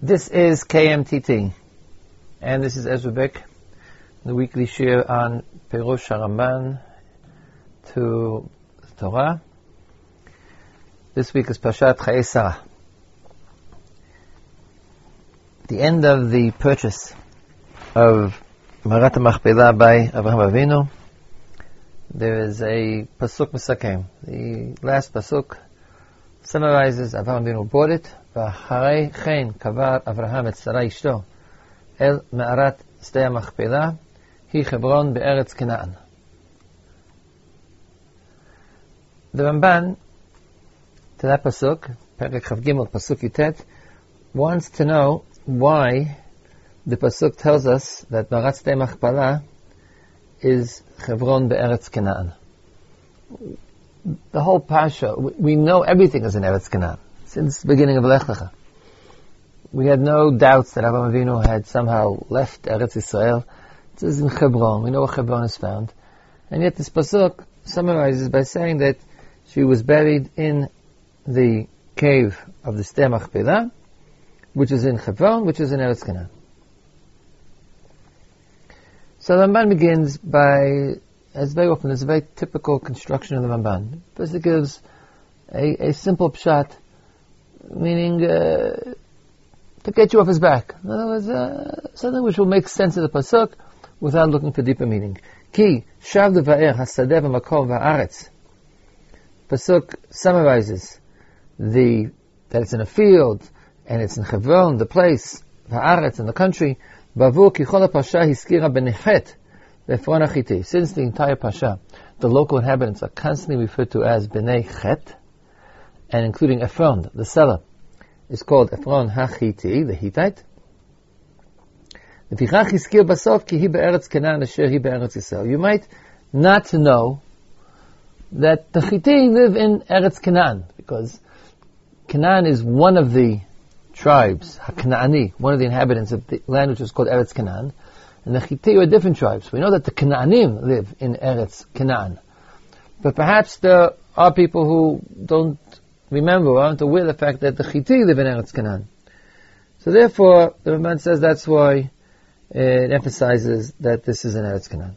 This is KMTT, and this is Ezra Bick, the weekly share on Perush Haramban to Torah. This week is Pashat Chayei Sarah. The end of the purchase of Marat Machpelah by Avraham Avinu. There is a pasuk misakem. The last pasuk summarizes Avraham Avinu bought it. ואחרי כן קבר אברהם את שרה אשתו אל מערת שדה המכפלה, היא חברון בארץ כנען. The Ramban, to that pasuk, פרק כ"ג, pasuk י"ט, wants to know why the pasuk tells us that מערת שדה המכפלה is חברון בארץ כנען. The whole pasha, we know everything is in Eretz Canaan since the beginning of Lech Lecha. We had no doubts that Avraham Avinu had somehow left Eretz Israel. is in Hebron. We know where Hebron is found. And yet this pasuk summarizes by saying that she was buried in the cave of the Stem Machpelah, which is in Hebron, which is in Eretz Canaan. So the Ramban begins by, as very often, it's a very typical construction of the Ramban. First it gives a, a simple pshat meaning uh, to get you off his back. In other words, uh, something which will make sense of the pasuk without looking for deeper meaning. Ki shav levaer hasadeh v'makom va'aretz. Pasuk summarizes the that it's in a field and it's in Hebron, the place, va'aretz, in the country. Bavu ki chol pasha hiskira benechet v'efron. Since the entire pasha, the local inhabitants are constantly referred to as bnei chet, and including Ephron, the seller, is called Ephron HaChiti, the Hittite. You might not know that the Chiti live in Eretz Canaan, because Canaan is one of the tribes, HaKanaani, one of the inhabitants of the land which is called Eretz Canaan, and the Chiti are different tribes. We know that the Canaanim live in Eretz Canaan. But perhaps there are people who don't remember, we aren't aware of the fact that the Chiti live in Eretz Canaan. So therefore, the Ramban says that's why it emphasizes that this is in Eretz Canaan.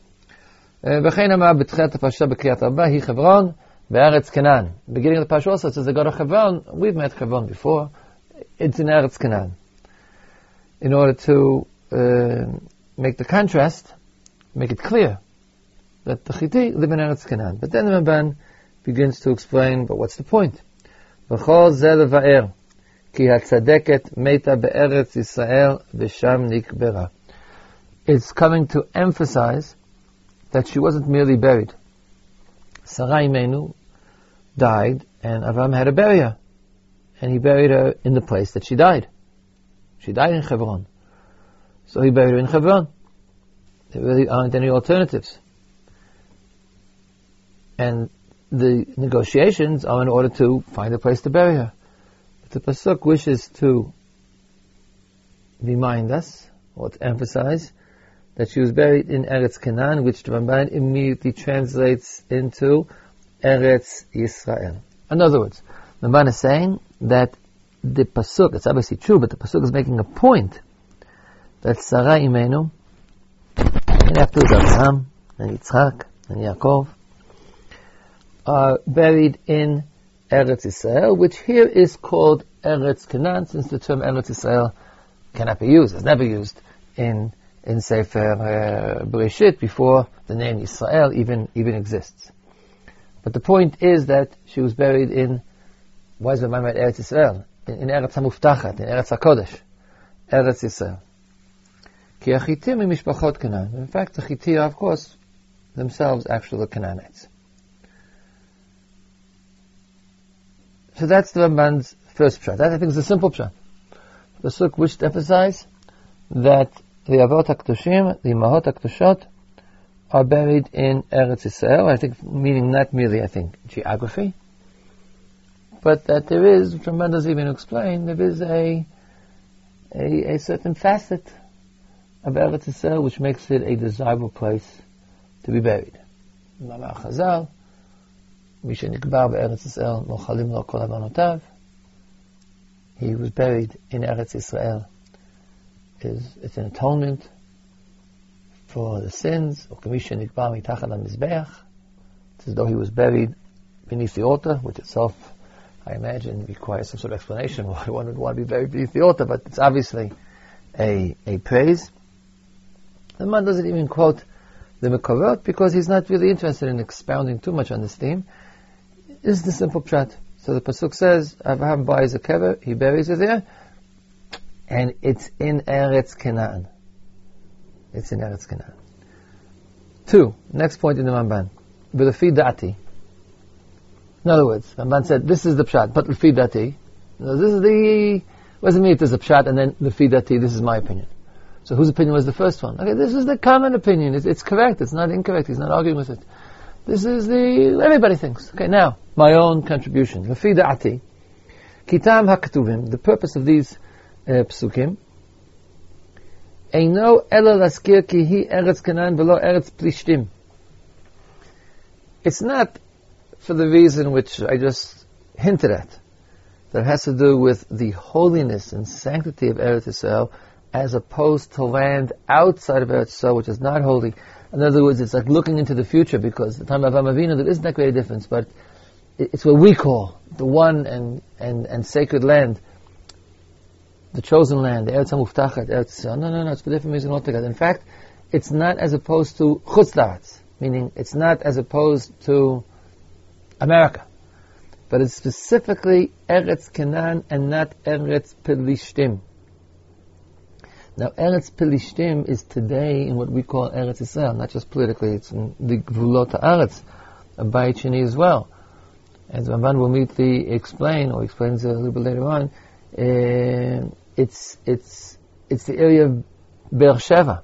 וכן אמר בתחילת הפרשה בקריאת רבה, היא חברון בארץ כנען. Beginning of the Pasha also says they go to Hebron. We've met Hebron before. It's in Eretz Canaan. In order to uh, make the contrast, make it clear that the Chiti live in Eretz Canaan. But then the Ramban begins to explain, but what's the point? וכל זה לבאר, כי הצדקת מתה בארץ ישראל ושם נקברה. It's coming to emphasize that she wasn't merely buried. Sarai Imenu died, and Avram had to bury her. And he buried her in the place that she died. She died in Hebron. So he buried her in Hebron. There really aren't any alternatives. And the negotiations are in order to find a place to bury her. But the Pasuk wishes to remind us, or to emphasize, that she was buried in Eretz Canaan, which the Ramban immediately translates into Eretz Yisrael. In other words, the Ramban is saying that the Pasuk, it's obviously true, but the Pasuk is making a point that Sarah Imenu, and after Abraham, and Yitzchak, and Yaakov, are buried in Eretz Israel, which here is called Eretz Canaan, since the term Eretz Israel cannot be used, it's never used in in Sefer uh, Bereshit before the name Israel even even exists. But the point is that she was buried in why is the man Eretz Israel? In, in Eretz HaMuftachat, in Eretz HaKodesh, Eretz Israel. In fact, the Chiti are, of course, themselves actually the Canaanites. So that's the Ramban's first pshat. That I think is a simple pshat. The Suk wished to emphasize that the Avot HaKtoshim, the Mahot HaKtoshot, are buried in Eretz Yisrael, I think meaning not merely, I think, geography, but that there is, which Ramban doesn't even explain, there is a, a, a certain facet of Eretz Yisrael which makes it a desirable place to be buried. Chazal, מי שנקבר בארץ ישראל, מוכלים לו כל עוונותיו. he was buried in Eretz Israel is it's an atonement for the sins. It's as though he was buried beneath the altar, which itself, I imagine, requires some sort of explanation why one would want to be buried beneath the altar, but it's obviously a, a praise. The man doesn't even quote the Mekorot because he's not really interested in expounding too much on this theme. It's the simple pshat. So the pasuk says, Abraham buys a kever, he buries it there, and it's in Eretz Canaan. It's in Eretz Canaan. Two, next point in the Ramban. B'lefi dati. In other words, Ramban said, this is the pshat, but lefi dati. This is the, what does it mean if there's a pshat and then lefi dati, this is my opinion. So whose opinion was the first one? Okay, this is the common opinion. It's, it's correct. It's not incorrect. He's not arguing with it. This is the, everybody thinks. Okay, now, my own contribution. The purpose of these uh, psukim. It's not for the reason which I just hinted at. That has to do with the holiness and sanctity of Eretz Yisrael, as opposed to land outside of Eretz Yisrael, which is not holy. In other words, it's like looking into the future because the time of Avinu, there isn't that great a difference, but it's what we call the one and, and, and sacred land, the chosen land, the Eretz HaMuftachat, Eretz No, no, no, it's for different reason altogether. In fact, it's not as opposed to Chutz meaning it's not as opposed to America, but it's specifically Eretz Canaan and not Eretz Pelishtim. Now, Eretz Pelishtim is today in what we call Eretz Israel, not just politically, it's in the Gvulot Eretz, a Bayit Sheni as well. As Ramban will neatly explain, or explains a little bit later on, uh, it's, it's, it's the area of Beersheba.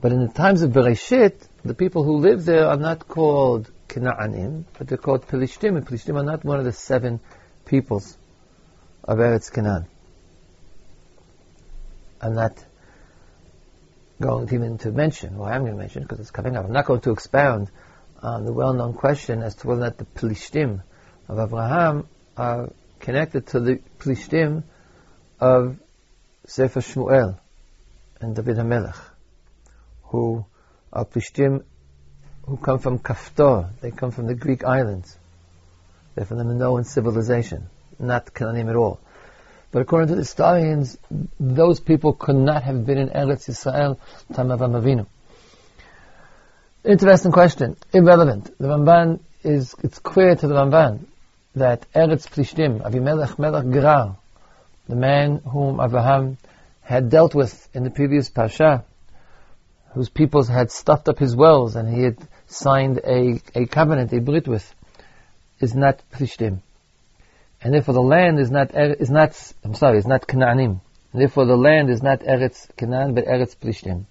But in the times of Bereshit, the people who live there are not called Canaanim, but they're called Pelishtim, and Pelishtim are not one of the seven peoples of Eretz Canaan. I'm not going even to mention, or I'm going to mention because it's coming up. I'm not going to expound on the well-known question as to whether or not the Plishtim of Abraham are connected to the Plishtim of Sefer Shmuel and David HaMelech, who are Plishtim who come from Kaftor. They come from the Greek islands. They're from the Minoan civilization, not Canaanim at all. But according to the historians, those people could not have been in Eretz Yisrael time of Avinu. Interesting question. Irrelevant. The Ramban is, it's clear to the Ramban that Eretz Plishtim, Avimelech Melech Gerar, the man whom Abraham had dealt with in the previous Pasha, whose peoples had stuffed up his wells and he had signed a, a covenant, a brit with, is not Plishtim and therefore the land is not is not I'm sorry, is not Canaanim. Therefore the land is not Eretz Canaan, but Eretz Plishtim.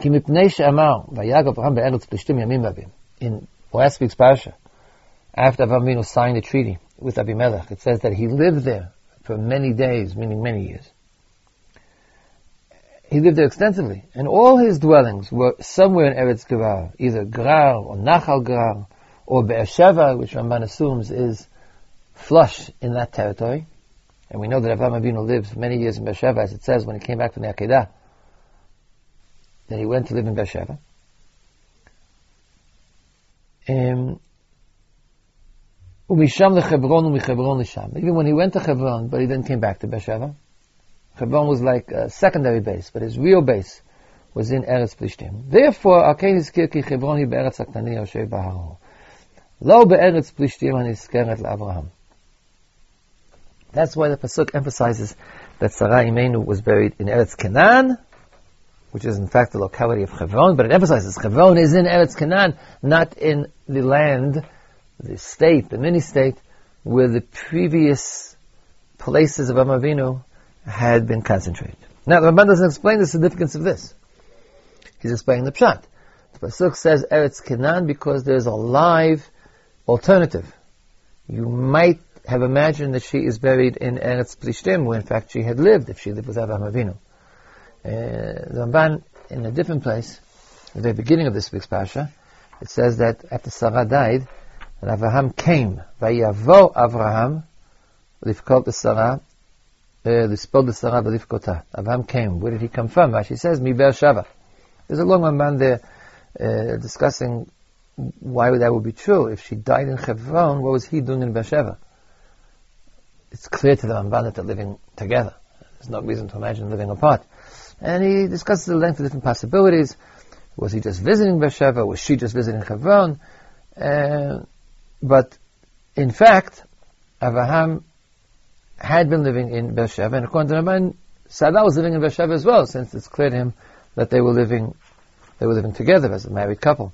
כי מפני שאמר, ויגע אברהם בארץ פלישתים ימים רבים. In last week's parasha, after Avram signed a treaty with Abimelech, it says that he lived there for many days, meaning many years. He lived there extensively, and all his dwellings were somewhere in Eretz Gerar, either Gerar or Nachal Gerar, or Beersheva, which Ramban assumes is flush in that territory. And we know that Avraham Avinu lived many years in Beersheva, as it says when he came back from the Akedah, that he went to live in Beersheva. Um, Umisham. Even when he went to Hebron, but he then came back to Beersheva. Hebron was like a secondary base, but his real base was in Eretz Plishtim. Therefore, Arkein Hizkir ki Hebron hi be'eretz Aktani Yoshev Baharo. Lo be'eretz plishtim haniskeret Abraham. That's why the pasuk emphasizes that Sarah Imenu was buried in Eretz Canaan, which is in fact the locality of Hebron, but it emphasizes Hebron is in Eretz Canaan, not in the land, the state, the mini-state, where the previous places of Amavinu had been concentrated. Now, the Ramban doesn't explain the significance of this. He's explaining the pshat. The pasuk says Eretz Canaan because there's a live alternative. You might have imagined that she is buried in Eretz Plishtim, where in fact she had lived, if she lived with Avraham. Uh, the Ramban, in a different place, at the very beginning of this week's Pasha, it says that after Sarah died, And Avraham came. Vayavo Avraham, lifkot the Sarah, lispod the Sarah v'lifkota. Avraham came. Where did he come from? Rashi says, Mi Shava. There's a long man there uh, discussing why that would be true. If she died in Hebron, what was he doing in Beersheba? It's clear to the Ramban that they're living together. There's no reason to imagine living apart. And he discusses the length of different possibilities. Was he just visiting Beersheba? Was she just visiting Hebron? Uh, but in fact, Avraham had been living in Beersheba, and according to the Ramban, Sarah was living in Beersheba as well, since it's clear to him that they were living, they were living together as a married couple.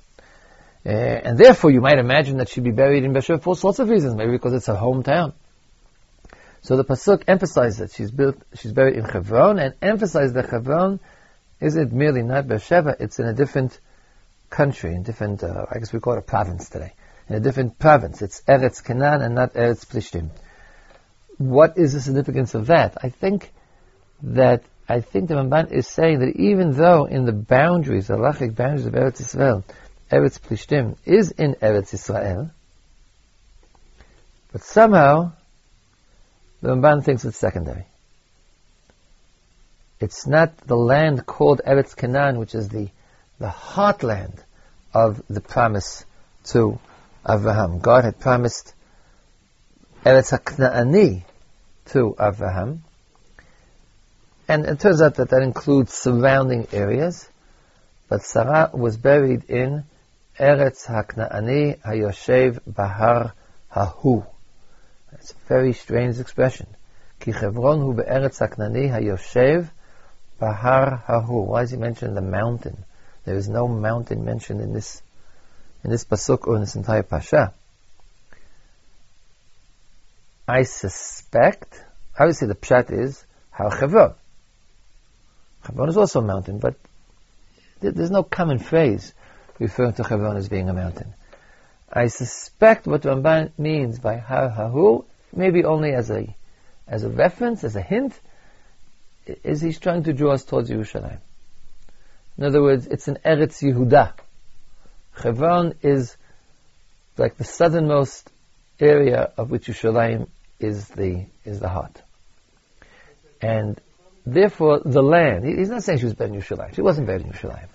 Uh, and therefore, you might imagine that she'd be buried in Beersheba for all sorts of reasons, maybe because it's her hometown. So the pasuk emphasizes that she's built, she's buried in Hebron, and emphasizes that Hebron isn't merely not Beersheba; it's in a different country, in different, uh, I guess we call it a province today, in a different province. It's Eretz Canaan and not Eretz Plishtim. What is the significance of that? I think that I think the Ramban is saying that even though in the boundaries, the halachic boundaries of Eretz Israel, Eretz Plishtim is in Eretz Israel, but somehow the Ramban thinks it's secondary. It's not the land called Eretz Canaan, which is the, the heartland of the promise to Abraham. God had promised Eretz HaKna'ani to Abraham. And it turns out that that includes surrounding areas. But Sarah was buried in Eretz HaKna'ani HaYoshev Bahar Hahu. It's a very strange expression. Ki Chevron hu be'eretz haknani hayoshev bahar hahu. Why is he mentioning the mountain? There is no mountain mentioned in this in this pasuk or in this entire pasha. I suspect, obviously the pshat is Har Chevron. Chevron is also a mountain, but there's no common phrase referring to Chevron as being a mountain. I suspect what Ramban means by Har Hahu, maybe only as a as a reference, as a hint, is he's trying to draw us towards Yerushalayim. In other words, it's an Eretz Yehuda. Hebron is like the southernmost area of which Yerushalayim is the is the heart, and therefore the land. He's not saying she was buried in Yerushalayim. She wasn't buried in Yerushalayim.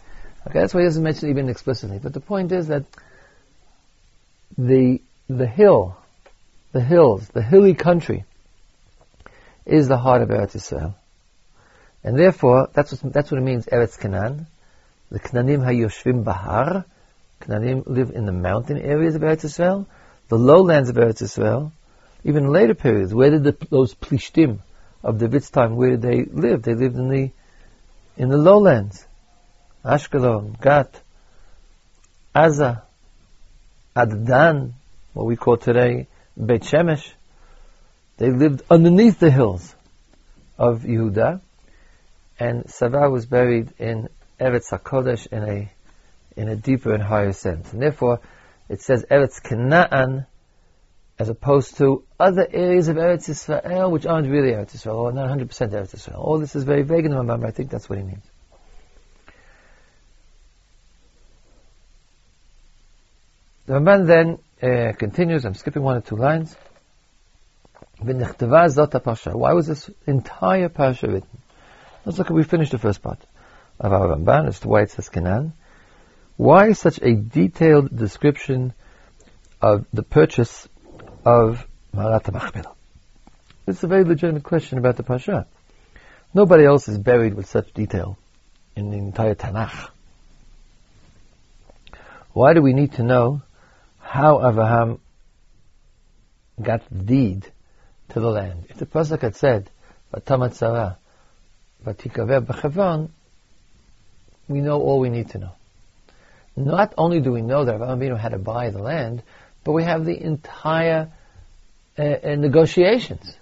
Okay, that's why he doesn't mention it even explicitly. But the point is that the the hill, the hills, the hilly country, is the heart of Eretz Israel, and therefore that's what that's what it means. Eretz Canaan, the Knanim Hayoshvim Bahar, Knanim live in the mountain areas of Eretz Israel, the lowlands of Eretz Israel. Even later periods, where did the, those Plishtim of David's time, where did they live? They lived in the in the lowlands, Ashkelon, Gat, Aza, Addan, what we call today Beit Shemesh, they lived underneath the hills of Yehuda, and Sava was buried in Eretz HaKodesh in a in a deeper and higher sense. And therefore, it says Eretz Canaan as opposed to other areas of Eretz Israel which aren't really Eretz Israel, or not 100% Eretz Israel. All this is very vague in the Ramban, I think that's what he means. The Ramban then uh, continues, I'm skipping one or two lines. Why was this entire parsha written? Let's look we finished the first part of our Ramban as to why it says Canaan. Why such a detailed description of the purchase of Marat Machpelah? It's a very legitimate question about the parsha. Nobody else is buried with such detail in the entire Tanakh. Why do we need to know how Avraham got the deed to the land. If the Pasuk had said, Batamat Sarah, Batikaver B'Chevron, we know all we need to know. Not only do we know that Avraham Avinu had to buy the land, but we have the entire uh, uh, negotiations.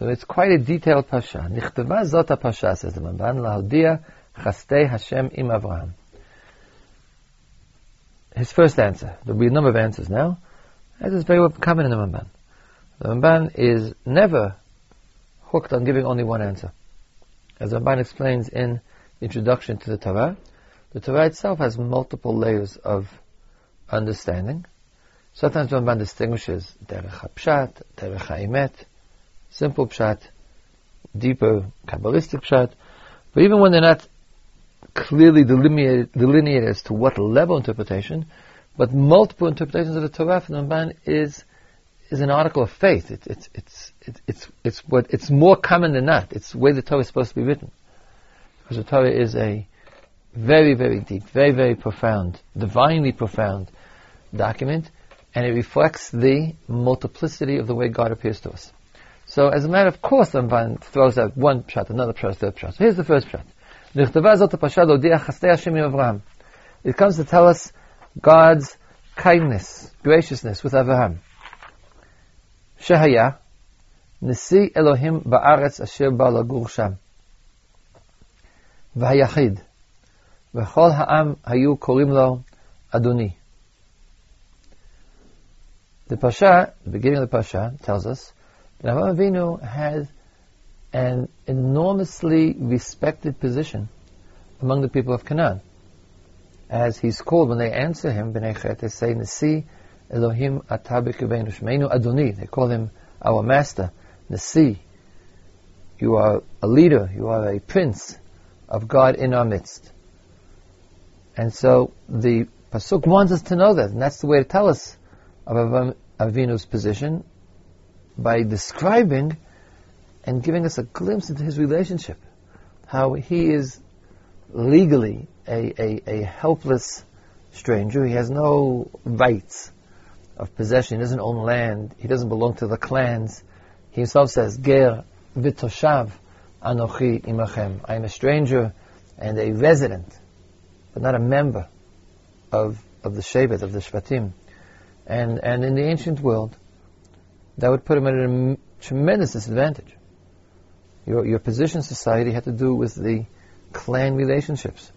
So it's quite a detailed pasha. Nichtava zot pasha says the Ramban chastei Hashem im Avraham his first answer. There'll be a number of answers now. As is very well common in the Ramban. The Ramban is never hooked on giving only one answer. As the Ramban explains in the introduction to the Torah, the Torah itself has multiple layers of understanding. Sometimes the Ramban distinguishes derech hapshat, derech ha'imet, simple pshat, deeper kabbalistic pshat, but even when they're not clearly delineated, delineated as to what level interpretation, but multiple interpretations of the Torah from the Ramban is is an article of faith. It, it's it's it's it's it's what it's more common than not. It's the way the Torah is supposed to be written, because the Torah is a very very deep, very very profound, divinely profound document, and it reflects the multiplicity of the way God appears to us. So, as a matter of course, the Ramban throws out one shot, another shot, third shot. So here's the first shot. It comes to tell us God's kindness, graciousness with Abraham. Shehaya, Nisi Elohim ba'aretz asher ba lagur sham. והיחיד, וכל העם היו קוראים לו אדוני. The Pasha, the beginning of the Pasha, tells us that Avraham Avinu had an enormously respected position among the people of Canaan. As he's called, when they answer him, they say, Nasi Elohim Atabik Shmeinu Adoni. They call him our master, Nasi. You are a leader, you are a prince of God in our midst. And so the Pasuk wants us to know that, and that's the way to tell us of Avinu's position by describing and giving us a glimpse into his relationship. How he is legally a, a, a helpless stranger. He has no rights of possession. He doesn't own land. He doesn't belong to the clans. He himself says, Ger vitoshav anochi imachem. I am a stranger and a resident, but not a member of, of the Shevet, of the Shvatim. And, and in the ancient world, that would put him at a tremendous disadvantage. Your, your position in society had to do with the clan relationships.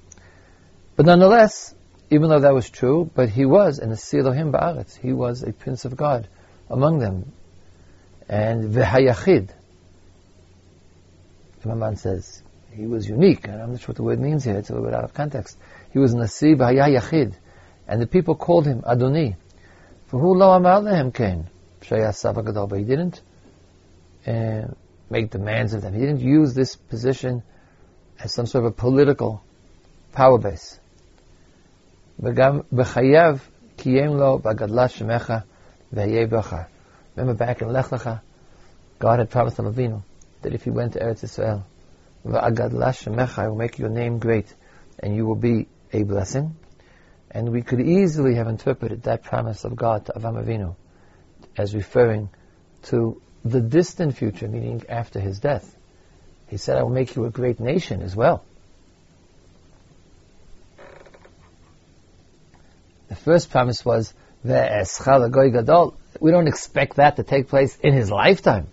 But nonetheless, even though that was true, but he was, and the Elohim Ba'aretz, he was a Prince of God among them. And V'hayachid, the Ramban says, he was unique, and I'm not sure what the word means here, it's a little bit out of context. He was Nasi B'hayachid, and the people called him Adoni. For who lo amar lehem kain? But he didn't make demands of them. He didn't use this position as some sort of a political power base. Remember back in Lech Lecha, God had promised him Avinu that if he went to Eretz Israel, the shemecha, I will make your name great and you will be a blessing. And we could easily have interpreted that promise of God to Avram Avinu as referring to the distant future, meaning after his death. He said, I will make you a great nation as well. The first promise was gadol. We don't expect that to take place in his lifetime.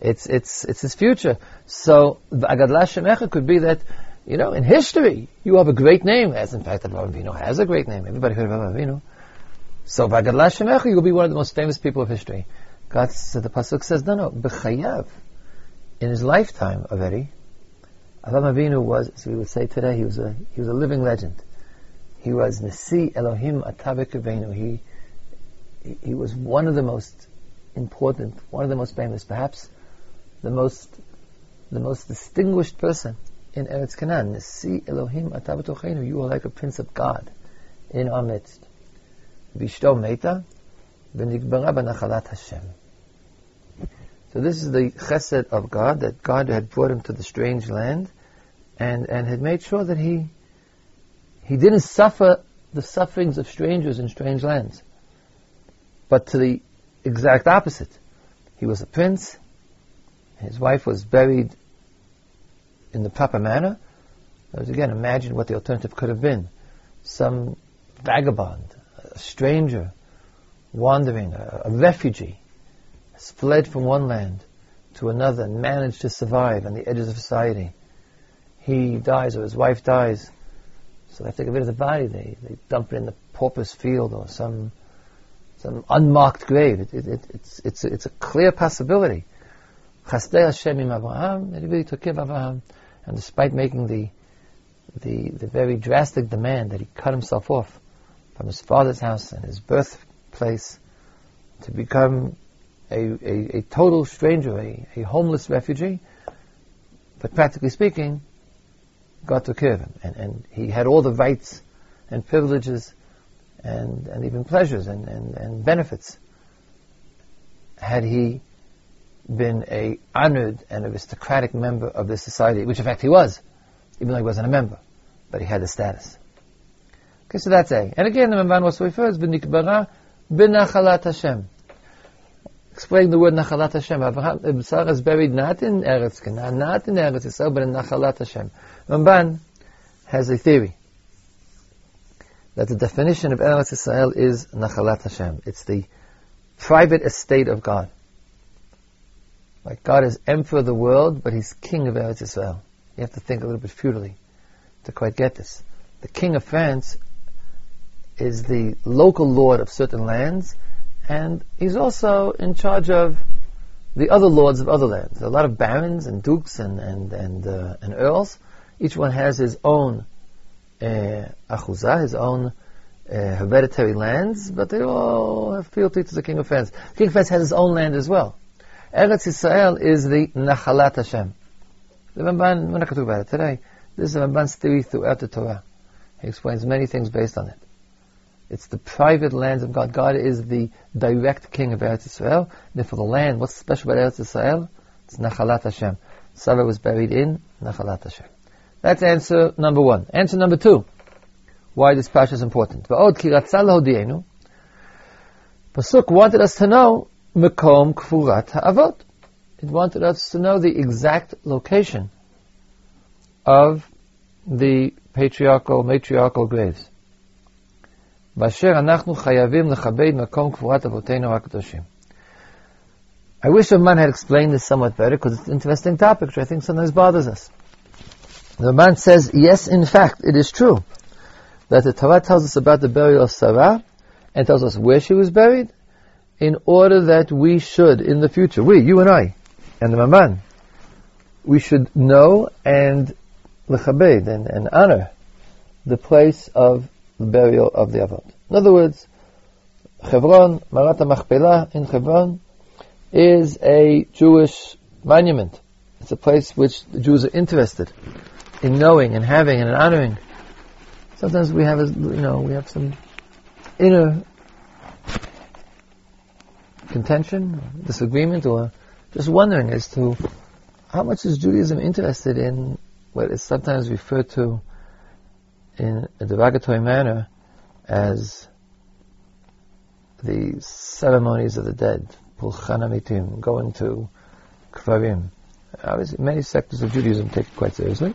It's it's it's his future. So Agadla could be that, you know, in history you have a great name, as in fact Avraham Avinu has a great name. Everybody heard of Avraham Avinu. So Shemecha, you'll be one of the most famous people of history. God said the pasuk says, no, no, b'chayav, in his lifetime already, Avraham Avinu was, as we would say today, he was a he was a living legend. He was Nasi Elohim Atabek He, he was one of the most important, one of the most famous, perhaps the most, the most distinguished person in Eretz Canaan. Nasi Elohim Atabek You are like a prince of God in our midst. Vishto Meta V'nigbara B'nachalat Hashem. So this is the chesed of God, that God had brought him to the strange land and, and had made sure that he he didn't suffer the sufferings of strangers in strange lands, but to the exact opposite. He was a prince. His wife was buried in the proper manner. Because again, imagine what the alternative could have been. Some vagabond, a stranger, wandering, a, a refugee, has fled from one land to another and managed to survive on the edges of society. He dies or his wife dies so they have to get rid of the body. They, they dump it in the pauper's field or some some unmarked grave. It, it, it, it's, it's, it's a clear possibility. Chasdei Hashem im Avraham, it really took care of Avraham. And despite making the, the, the very drastic demand that he cut himself off from his father's house and his birth place to become a, a, a total stranger, a, a homeless refugee. But practically speaking, God took care of him. And, and he had all the rights and privileges and, and even pleasures and, and, and benefits had he been a honored and aristocratic member of this society, which in fact he was, even though he wasn't a member, but he had the status. Okay, so that's A. And again, the Ramban also refers, B'nikbara b'nachalat Hashem. Explaining the word Nachalat Hashem. Abraham, Sarah is buried not in Eretz Canaan, not in Eretz Yisrael, but in Nachalat Hashem. Ramban has a theory that the definition of Eretz Yisrael is Nachalat Hashem. It's the private estate of God. Like God is emperor of the world, but He's king of Eretz Yisrael. You have to think a little bit feudally to quite get this. The king of France is the local lord of certain lands, and he's also in charge of the other lords of other lands. A lot of barons and dukes and and and, uh, and earls. Each one has his own uh, achuzah, his own uh, hereditary lands, but they all have fealty to the king of France. The king of France has his own land as well. Eretz Yisrael is the Nachalat Hashem. The Ramban, we're not going to talk about it today. This is Ramban's theory throughout the Torah. He explains many things based on it. It's the private lands of God. God is the direct king of Eretz Yisrael. And for the land, what's special about Eretz Yisrael? It's Nachalat Hashem. Sarah was buried in Nachalat Hashem. That's answer number one. Answer number two. Why this parsha is important. Pasuk wanted us to know Mekom Kfurat Ha'avot. It wanted us to know the exact location of the patriarchal, matriarchal graves. באשר אנחנו חייבים לכבד מקום קבורת אבותינו הקדושים. I wish a man had explained this somewhat better because it's an interesting topic which I think sometimes bothers us. The man says, yes, in fact, it is true that the Torah tells us about the burial of Sarah and tells us where she was buried in order that we should, in the future, we, you and I, and the Maman, we should know and lechabed and, and honor the place of the burial of the Avot. In other words, Hebron, Marat Machpelah in Hebron, is a Jewish monument. It's a place which the Jews are interested in knowing and having and honoring. Sometimes we have, you know, we have some inner contention, disagreement, or just wondering as to how much is Judaism interested in what is sometimes referred to in a derogatory manner as the ceremonies of the dead, pulchana mitim, going to kvarim. Obviously, many sectors of Judaism take it quite seriously.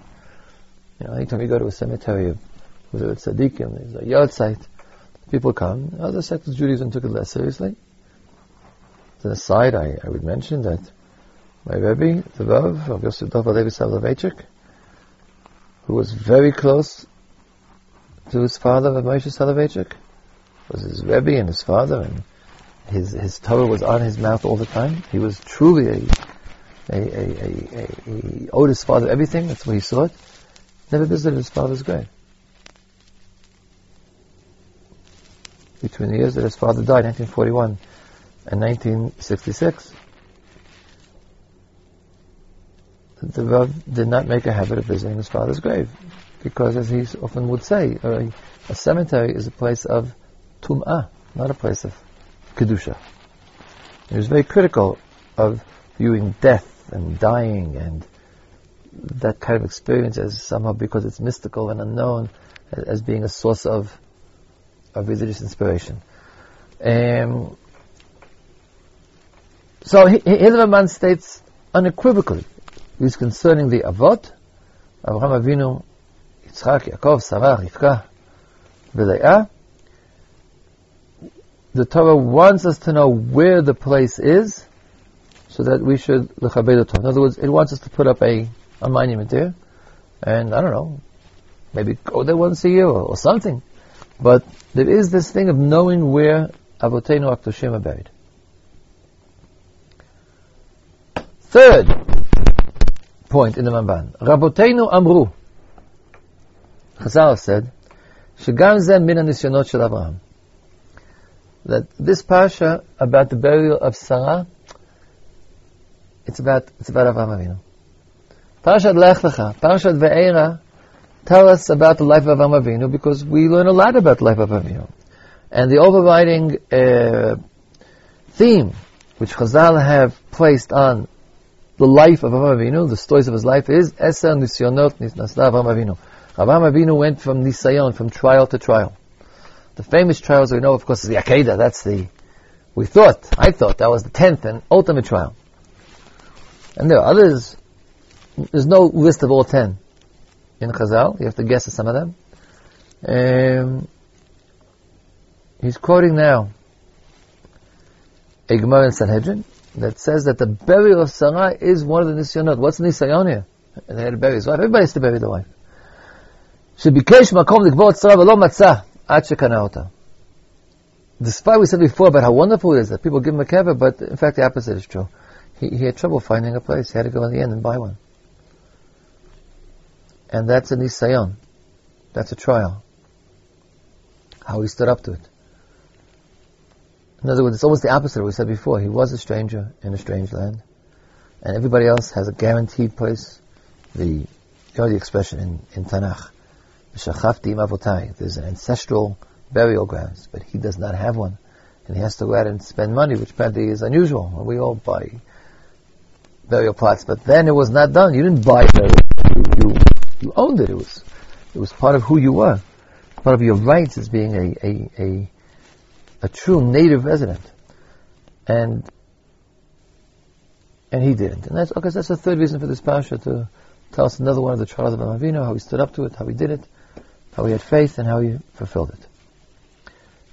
You know, anytime you go to a cemetery, whether it's tzaddikim, there's a yahrzeit, people come. Other sectors of Judaism took it less seriously. To the side, I, I would mention that my Rebbe, the Rav of Yosef Dov Levi Soloveitchik, who was very close to his father, Moshe Soloveitchik, was his Rebbe and his father, and his his Torah was on his mouth all the time. He was truly a a, a, he owed his father everything. That's why he saw it. Never visited his father's grave. Between the years that his father died, 1941 and 1966, the Rav did not make a habit of visiting his father's grave because, as he often would say, a, a cemetery is a place of tum'ah, not a place of kedusha. He was very critical of viewing death and dying and that kind of experience as somehow because it's mystical and unknown as being a source of of religious inspiration. Um, so Hilverman states unequivocally, he's concerning the Avot, Abraham Avinu Yitzchak, Yaakov, Sarah, Rivka, V'leah. The Torah wants us to know where the place is, so that we should lechabed Torah. In other words, it wants us to put up a, a monument there, and I don't know, maybe go there once a year or, or something. But there is this thing of knowing where Avotenu Aktoshim are buried. Third point in the Ramban. Rabotenu Amru. Chazal said, "Shegam mina min anisyonot shel Avraham." That this parsha about the burial of Sarah, it's about it's about Avraham Avinu. Parashat Lech Lecha, Ve'era, tell us about the life of Avraham Avinu because we learn a lot about the life of Avinu, and the overriding uh, theme which Chazal have placed on the life of Avraham Avinu, the stories of his life is Eser Nisyonot nisnasda Avraham Avinu. Avraham Avinu went from Nisayon, from trial to trial. The famous trials we know, of course, is the Akedah. That's the, we thought, I thought that was the tenth and ultimate trial. And there are others. There's no list of all ten in Chazal. You have to guess at some of them. Um, he's quoting now a Gemara in Sanhedrin that says that the burial of Sarah is one of the Nisyonot. What's Nisayon here? They had to bury his wife. Everybody has to bury the wife. שביקש מקום לקבור את שרה ולא מצא עד שקנה אותה. Despite we said before about how wonderful it is that people give him a kever, but in fact the opposite is true. He, he had trouble finding a place. He had to go in the end and buy one. And that's a nisayon. That's a trial. How he stood up to it. In other words, it's almost the opposite of what we said before. He was a stranger in a strange land. And everybody else has a guaranteed place. The, you know the expression in, in Tanakh. There's an ancestral burial grounds, but he does not have one. And he has to go out and spend money, which apparently is unusual. We all buy burial plots, but then it was not done. You didn't buy it. You, you, you owned it. It was, it was part of who you were. Part of your rights as being a, a, a, a true native resident. And, and he didn't. And that's, okay, so that's the third reason for this parasha to tell us another one of the trials of Avinu, how he stood up to it, how he did it how he had faith and how he fulfilled it.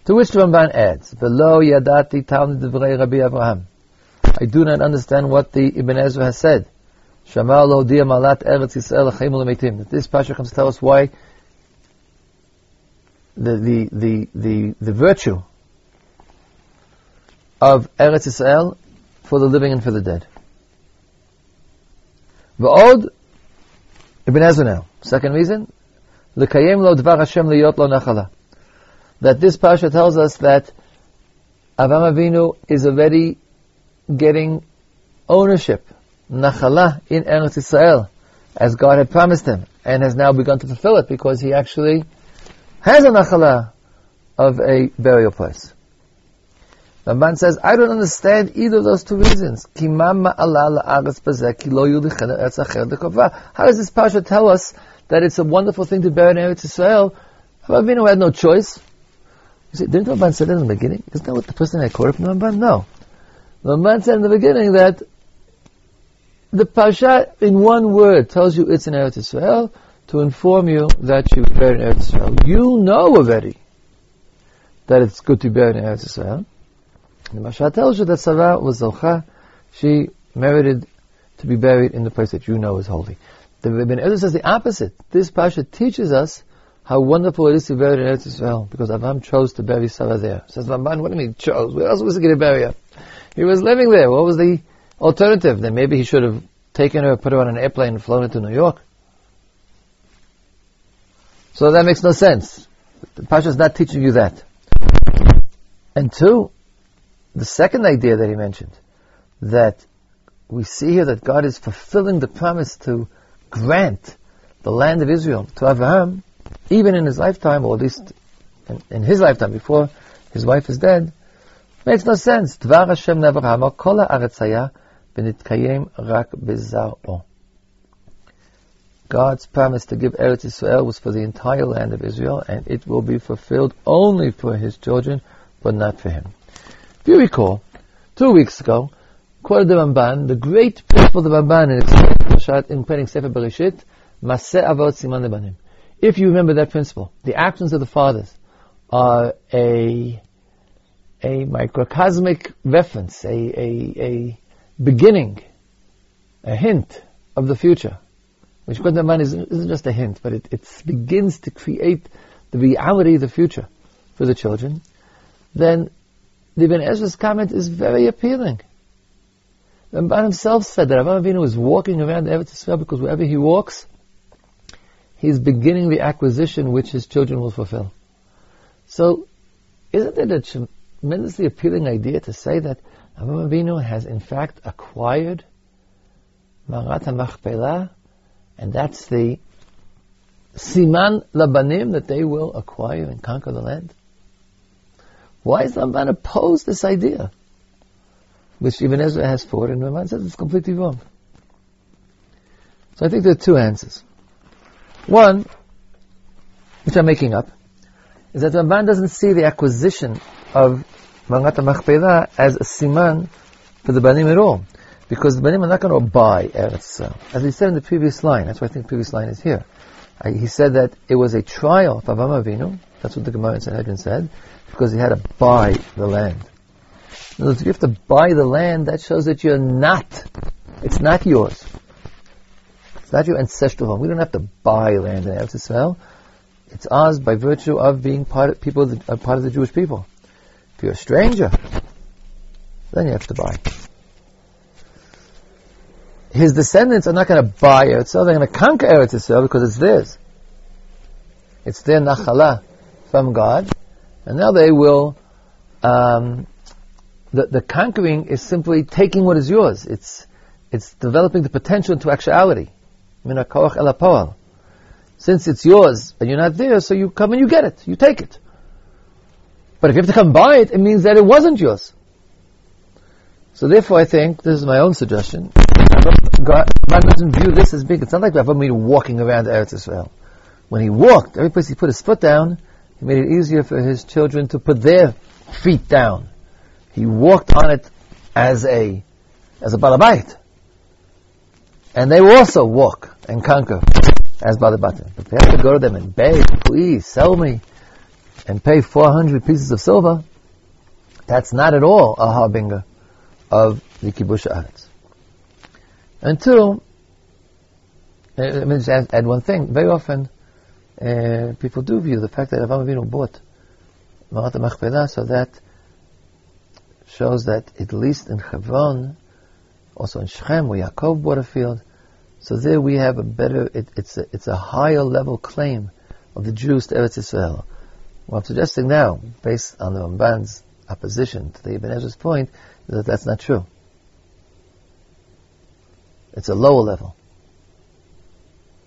To which the Ramban adds, "Below yadati talmud divrei Rabbi Abraham." I do not understand what the Ibn Ezra has said. Shamar lo dia eretz Yisrael That this pasuk comes to tell us why the the the the, the virtue of Eretz Yisrael for the living and for the dead. V'od Ibn Ezra now. Second reason, L'kayem lo dvar Hashem liyot lo nachala. That this pasha tells us that Avraham Avinu is already getting ownership, nachala, in Eretz Yisrael, as God had promised him, and has now begun to fulfill it because he actually has a nachala of a burial place. The man says, I don't understand either of those two reasons. How does this pasha tell us that it's a wonderful thing to bear in Eretz Yisrael, Avinu had no choice. You see, didn't Ramban say that in the beginning? Isn't that what the person had quoted from the Ramban? No. The Ramban said in the beginning that the Pasha, in one word, tells you it's in Eretz Yisrael to inform you that you bear in Eretz Yisrael. You know already that it's good to bear in Eretz Yisrael. The Pasha tells you that Sarah was Zalcha. She merited to be buried in the place that you know is holy. The Ibn Ezra says the opposite. This Pasha teaches us how wonderful it is to bury in Eretz Israel, because Avram chose to bury Sarah there. Says Ramban, what do you mean chose? Where else was he going to bury her? He was living there. What was the alternative? Then maybe he should have taken her, put her on an airplane and flown her to New York. So that makes no sense. The Pasha is not teaching you that. And two, the second idea that he mentioned, that we see here that God is fulfilling the promise to grant the land of Israel to Abraham, even in his lifetime, or at least in, in his lifetime before his wife is dead, makes no sense. Dvar Hashem Avraham, kol haaretz v'nitkayem rak bezar'o. God's promise to give Eretz Israel was for the entire land of Israel, and it will be fulfilled only for his children, but not for him. If you recall, two weeks ago, quoted the Ramban, the great principle of the Ramban in Parashat in Penning Sefer Bereshit, Maseh Avot Siman Lebanim. If you remember that principle, the actions of the fathers are a a microcosmic reference, a, a, a beginning, a hint of the future, which Quran isn't, isn't just a hint, but it, it begins to create the reality of the future for the children, then the Ibn Ezra's comment is very appealing. Ramban himself said that Avraham Avinu is walking around Eretz Yisrael because wherever he walks, he's beginning the acquisition which his children will fulfill. So, isn't it a tremendously appealing idea to say that Avraham Avinu has in fact acquired Marat HaMachpelah, and that's the Siman Labanim that they will acquire and conquer the land? Why is Ramban oppose this idea? Which Ibn Ezra has forward, and Ramban says it's completely wrong. So I think there are two answers. One, which I'm making up, is that Ramban doesn't see the acquisition of Me'arat HaMachpelah as a siman for the Banim at all. Because the Banim are not going to buy Eretz As he said in the previous line, that's why I think the previous line is here. Uh, he said that it was a trial for Avraham Avinu, that's what the Gemara in Sanhedrin said, because he had to buy the land. Other words, if you have to buy the land, that shows that you're not, it's not yours. It's not your ancestral home. We don't have to buy land in Eretz Israel. It's ours by virtue of being part of people, that are part of the Jewish people. If you're a stranger, then you have to buy. His descendants are not going to buy Eretz Israel. They're going to conquer Eretz Israel because it's theirs. It's their nachala from God, and now they will. Um, the, the conquering is simply taking what is yours. It's it's developing the potential into actuality. Since it's yours and you're not there, so you come and you get it, you take it. But if you have to come buy it, it means that it wasn't yours. So therefore, I think this is my own suggestion. God, doesn't view this as big. It's not like Avram walking around Eretz Israel. When he walked, every place he put his foot down, he made it easier for his children to put their feet down. He walked on it as a as a balabait, and they will also walk and conquer as Balabatim. But they have to go to them and beg, please sell me, and pay 400 pieces of silver, that's not at all a harbinger of the kibush Aretz. And two, uh, let me just add, add one thing. Very often, uh, people do view the fact that Avraham Avinu bought Me'arat so that shows that at least in Hebron, also in Shechem, where Yaakov bought a field, so there we have a better, it, it's, a, it's a higher level claim of the Jews to Eretz Israel. What I'm suggesting now, based on the Ramban's opposition to the Ibn Ezra's point, is that that's not true. It's a lower level.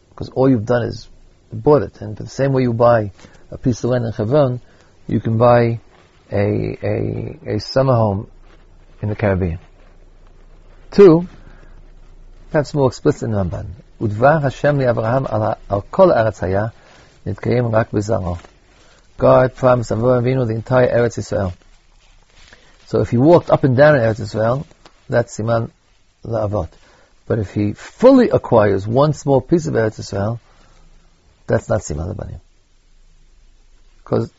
Because all you've done is bought it. And the same way you buy a piece of land in Hebron, you can buy a, a, a summer home in the Caribbean. Two, perhaps more explicit in Ramban, Udvar Hashem li Avraham al kol Eretz Haya nitkayim rak Bizaro. God promised Avraham Avinu the entire Eretz Israel. So if he walked up and down in Eretz Israel, that's Siman La'avot. But if he fully acquires one small piece of Eretz Israel, that's not Siman Labanim. Because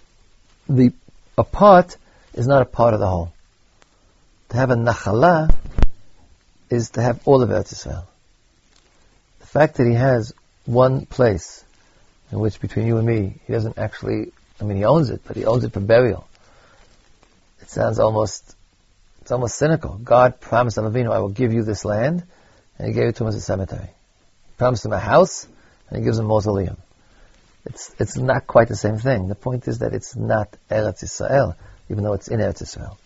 the a part is not a part of the whole. To have a nachala is to have all of Eretz Israel. The fact that he has one place in which between you and me, he doesn't actually, I mean, he owns it, but he owns it for burial. It sounds almost, it's almost cynical. God promised Avinu, I will give you this land, and he gave it to him as a cemetery. He promised him a house, and he gives him a mausoleum. It's, it's not quite the same thing. The point is that it's not Eretz Israel, even though it's in Eretz Israel.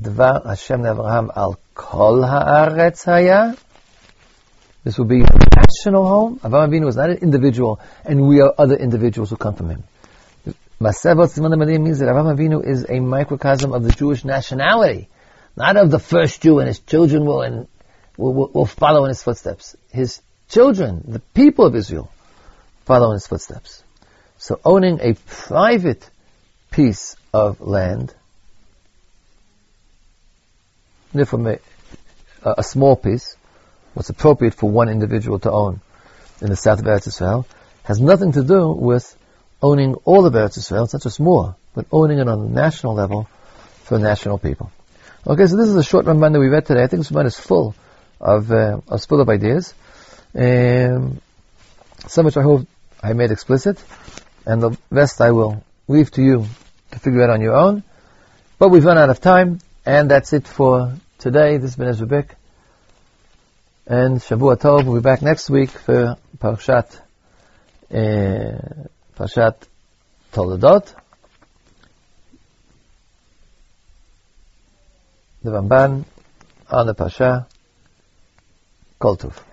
Dvar Hashem Avraham al kol haaretz haya. This will be a national home. Avraham Avinu is not an individual, and we are other individuals who come from him. Ma'aseh Avot Siman means that Avraham Avinu is a microcosm of the Jewish nationality, not of the first Jew, and his children will, and will, will follow in his footsteps. His children, the people of Israel, follow in his footsteps. So owning a private piece of land from a, a small piece, what's appropriate for one individual to own in the south of Eretz Israel, has nothing to do with owning all of Eretz Israel. It's not just more, but owning it on a national level for national people. Okay, so this is a short Ramban that we read today. I think this Ramban is full of, uh, of full of ideas. Um, which I hope I made explicit, and the rest I will leave to you to figure out on your own. But we've run out of time. And that's it for today. This has been Ezra Bick. And Shavua Tov, we'll be back next week for Parshat, uh, Parshat Toledot. the Ramban on the Parsha, Kol Tov.